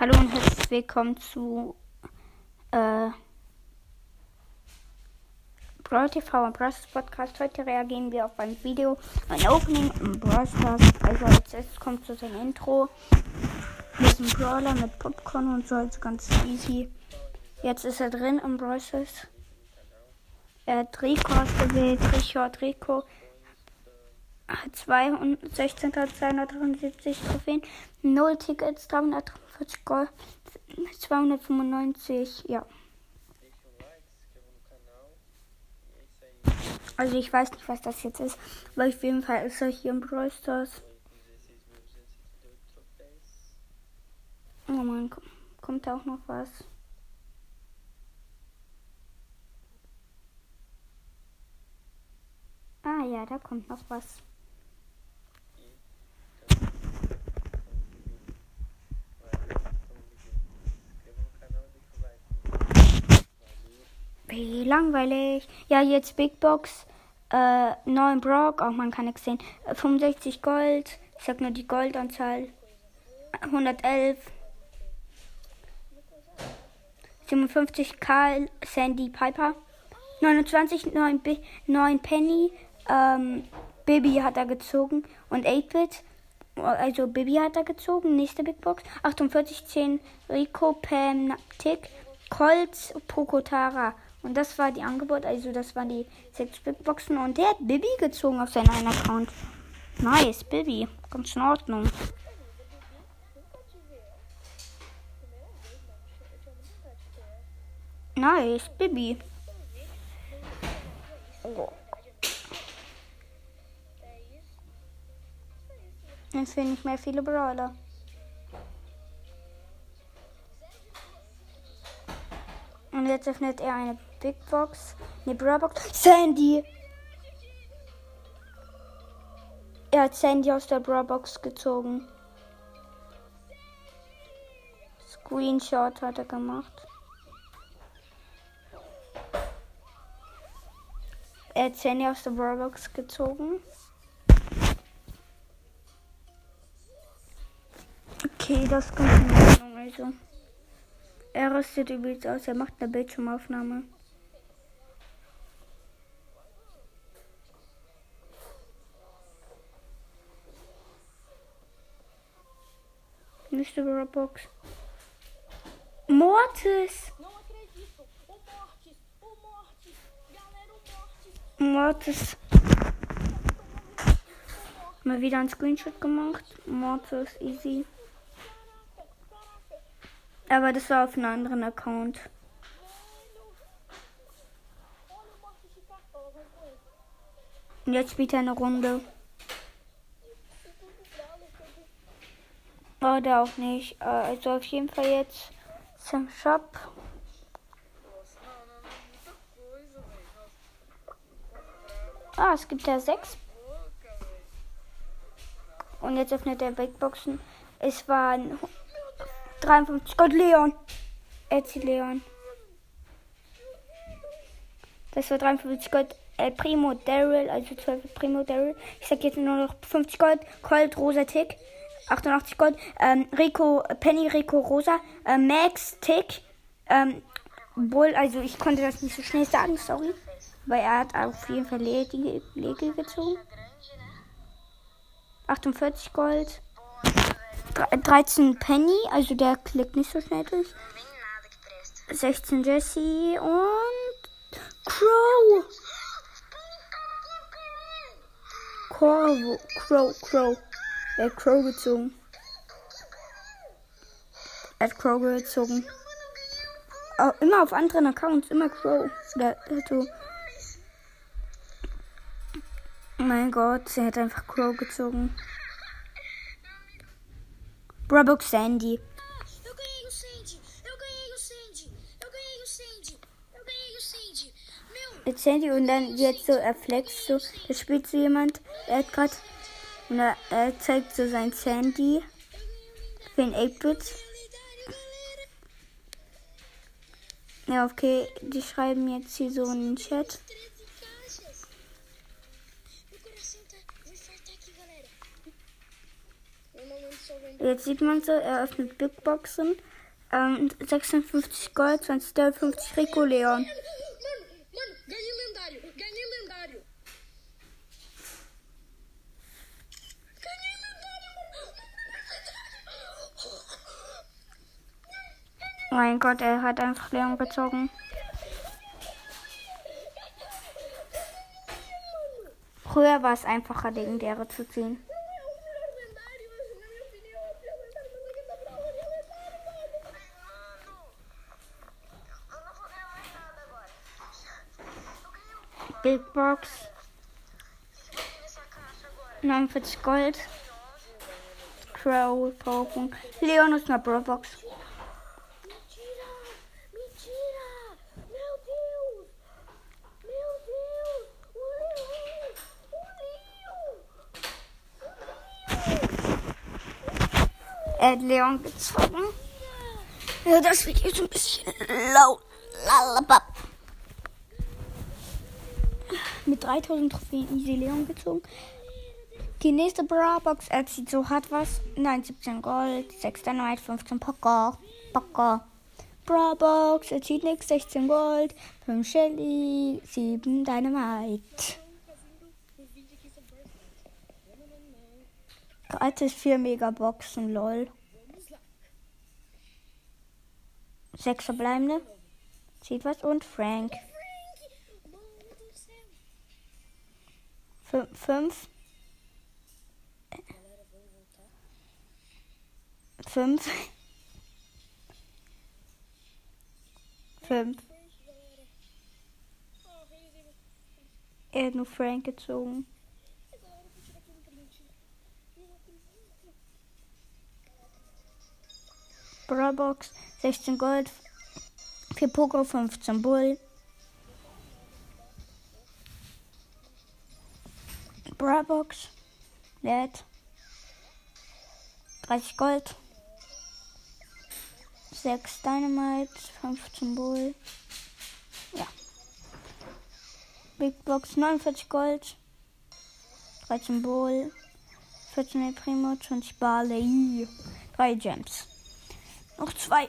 Hallo und herzlich willkommen zu äh, Brawl TV und Brawl Podcast. Heute reagieren wir auf ein Video, ein Opening im Brawl Stars. Also als erstes kommt so sein Intro. Ist ein Brawler mit Popcorn und so, also ganz easy. Jetzt ist er drin im Brawl Stars. Er hat Rico ausgewählt, Rico hat Rico. 216.273 Trophäen, 0 Tickets, 343 Gold, 295, ja. Also ich weiß nicht, was das jetzt ist, aber auf jeden Fall ist er hier im Brawl Stars. Oh man, kommt da auch noch was? Ah ja, da kommt noch was. Langweilig. Ja, jetzt Big Box. Äh, 9 Brock. Auch man kann nichts sehen. 65 Gold. Ich sag nur die Goldanzahl. 111. 57 Karl Sandy Piper. 29 9, 9 Penny. Ähm, Baby hat er gezogen. Und 8-Bit. Also Baby hat er gezogen. Nächste Big Box. 48 10 Rico Pam Tick. Colts Pokotara. Und das war die Angebot, also das waren die sechs Big Boxen und der hat Bibi gezogen auf seinen einen Account. Nice, Bibi. Ganz in Ordnung. Nice, Bibi. Jetzt fehlen nicht mehr viele Brawler. Und jetzt öffnet er eine Big Box. Ne, Box. Sandy! Er hat Sandy aus der Box gezogen. Screenshot hat er gemacht. Er hat Sandy aus der Box gezogen. Okay, das kommt in Ordnung, also. Er rüstet übrigens aus, er macht eine Bildschirmaufnahme. Nächste Box. Mortis! Mortis. Mal wieder ein Screenshot gemacht. Mortis, easy. Aber das war auf einem anderen Account. Und jetzt spielt er eine Runde. Oder auch nicht. Äh, also auf jeden Fall jetzt zum Shop. Ah, es gibt ja sechs. Und jetzt öffnet er Big Boxen. Es waren 53 Gott Leon. Zieht Leon. Das war 53 Gold. El Primo Daryl, also 12 Primo Daryl. Ich sag jetzt nur noch 50 Gold. Colt Rosa Tick. 88 Gold. Ähm, Rico, Penny Rico Rosa. Äh, Max Tick. Ähm, Bull, also ich konnte das nicht so schnell sagen, sorry. Weil er hat auf jeden Fall Lege, Lege gezogen. 48 Gold. 13 Penny, also der klickt nicht so schnell durch. 16 Jesse und Crow. Crow, Crow, Crow. Er hat Crow gezogen. Er hat Crow gezogen. Oh, immer auf anderen Accounts, immer Crow. Der, der Oh mein Gott, er hat einfach Crow gezogen. Robux Sandy. Mit Sandy und dann jetzt so, er flext so. Da spielt so jemand. Er hat gerade. Und er, er, zeigt so sein Sandy. Für den 8-Bit. Ja, okay. Die schreiben jetzt hier so in den Chat. Jetzt sieht man so, er öffnet Big Boxen. Ähm, 56 Gold, 20 50 Rico Leon. Mein Gott, er hat einfach Leon gezogen. Früher war es einfacher, Legendäre zu ziehen. Big Box, aqui nessa caixa agora. 49 Gold. Crow, Pokémon. Leon ist eine Bro Box. Hat Leon gezogen. Ja, das Video ist ein bisschen laut. Lalabab. Mit 3000 Trophäen easy Leon gezogen. Die nächste Bra Box, er zieht so hart was. Nein, 17 Gold, 6 Dynamite, 15 Poker. Poker. Bra Box, er zieht nix, 16 Gold, 5 Shelly, 7 Dynamite. Gratis 4 Megaboxen, lol. 6 verbleibende. Zieht was und Frank. Mano do céu! 5. 5. 5. Oh, revisei Er hat nur Frank gezogen. Brawlbox 16 Gold. 4 Poker, 15 Bull. Brawlbox. Lädt. 30 Gold. 6 Dynamite, 15 Bull. Ja. Big Box 49 Gold. 13 Bull. 14 El Primo, 20 Barley. 3 Gems. Noch zwei.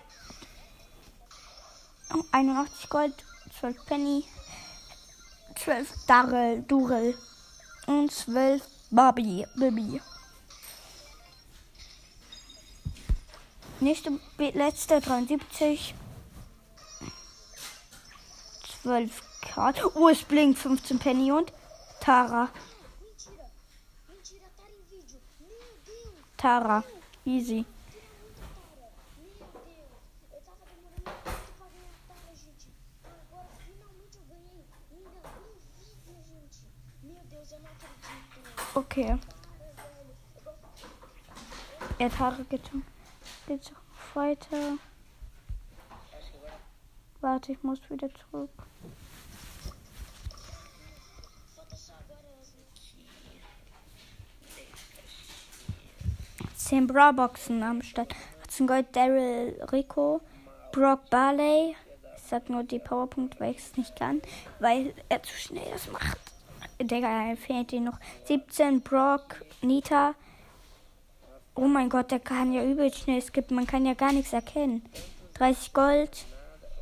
Oh, 81 Gold, 12 Penny, 12 Darrell, Durell und 12 Barbie, Baby. Nächste, letzte 73. 12 Card. Oh, es blinkt 15 Penny und Tara. Tara. Easy. Okay. Er hat Haare weiter. Warte, ich muss wieder zurück. 10 Bra-Boxen am Start. 18 Gold Daryl Rico. Brock Barley. Ich sag nur die Powerpunkte, weil ich es nicht kann. Weil er zu schnell das macht. Digga, fehlt dir noch. 17 Brock Nita. Oh mein Gott, der kann ja übel schnell skippen. Man kann ja gar nichts erkennen. 30 Gold.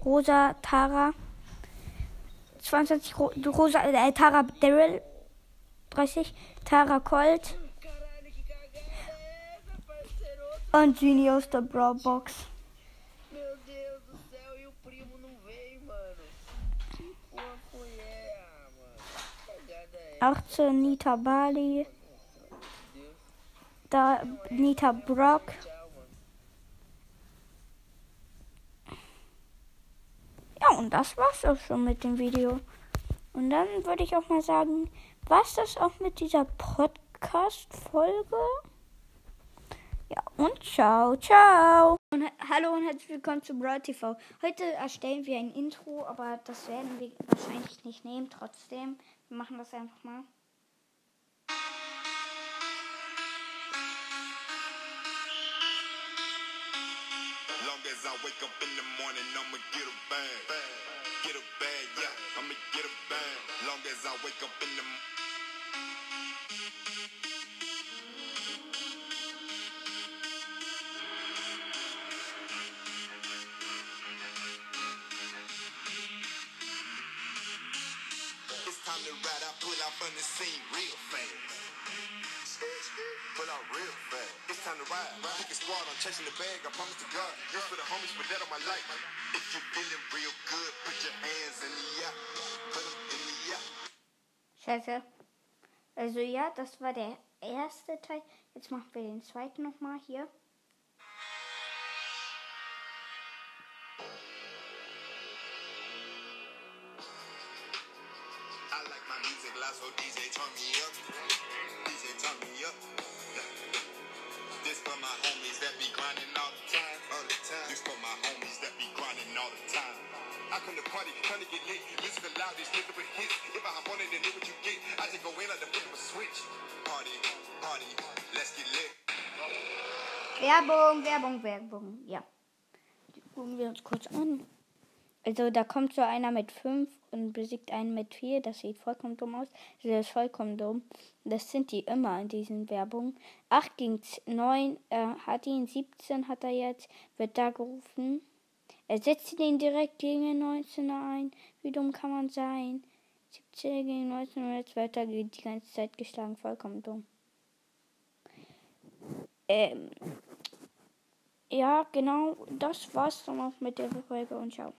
Rosa Tara. 22 Ro Rosa äh, Tara Daryl. 30. Tara Colt. Und Genie aus der Brawl Box. 18 Nita Bali. Da Nita Brock. Ja, und das war's auch schon mit dem Video. Und dann würde ich auch mal sagen, war's das auch mit dieser Podcast-Folge? Ja, und ciao, ciao. Und, hallo und herzlich willkommen zu Brawl TV. Heute erstellen wir ein Intro, aber das werden wir wahrscheinlich nicht nehmen. Trotzdem, wir machen das einfach mal. Long as I wake morning, I'ma get a bag. Get a bag, yeah, I'ma get a bag. Long as I wake up in the scene real fast. Pull out real fast. It's time to ride. Pick a squad, I'm chasing the bag. I promise to God. This for the homies, but that on my life. If you feeling real good, put your hands in the air. Put 'em in the air. Scheiße. Also ja, das war der erste Teil. Jetzt machen wir den zweiten nochmal hier. Loud, so DJ turn me up. DJ turn me up. This for my homies that be grinding all the time. All the time. This for my homies that be grinding all the time. I come to party, come to get lit. Music loud, these niggas with hits. If I hop on it, then know what you get. I just go in like the flip of a switch. Party, party, let's get lit. Werbung, Werbung, Werbung. Ja. Gucken wir uns kurz an. Also da kommt so einer mit 5 und besiegt einen mit 4. Das sieht vollkommen dumm aus. Das ist vollkommen dumm. Das sind die immer in diesen Werbungen. 8 gegen 9 äh, hat ihn, 17 hat er jetzt, wird da gerufen. Er setzt den direkt gegen den 19er ein. Wie dumm kann man sein? 17 gegen 19 und jetzt wird er die ganze Zeit geschlagen. Vollkommen dumm. Ähm, ja, genau, das war's dann auch mit der Folge und ciao.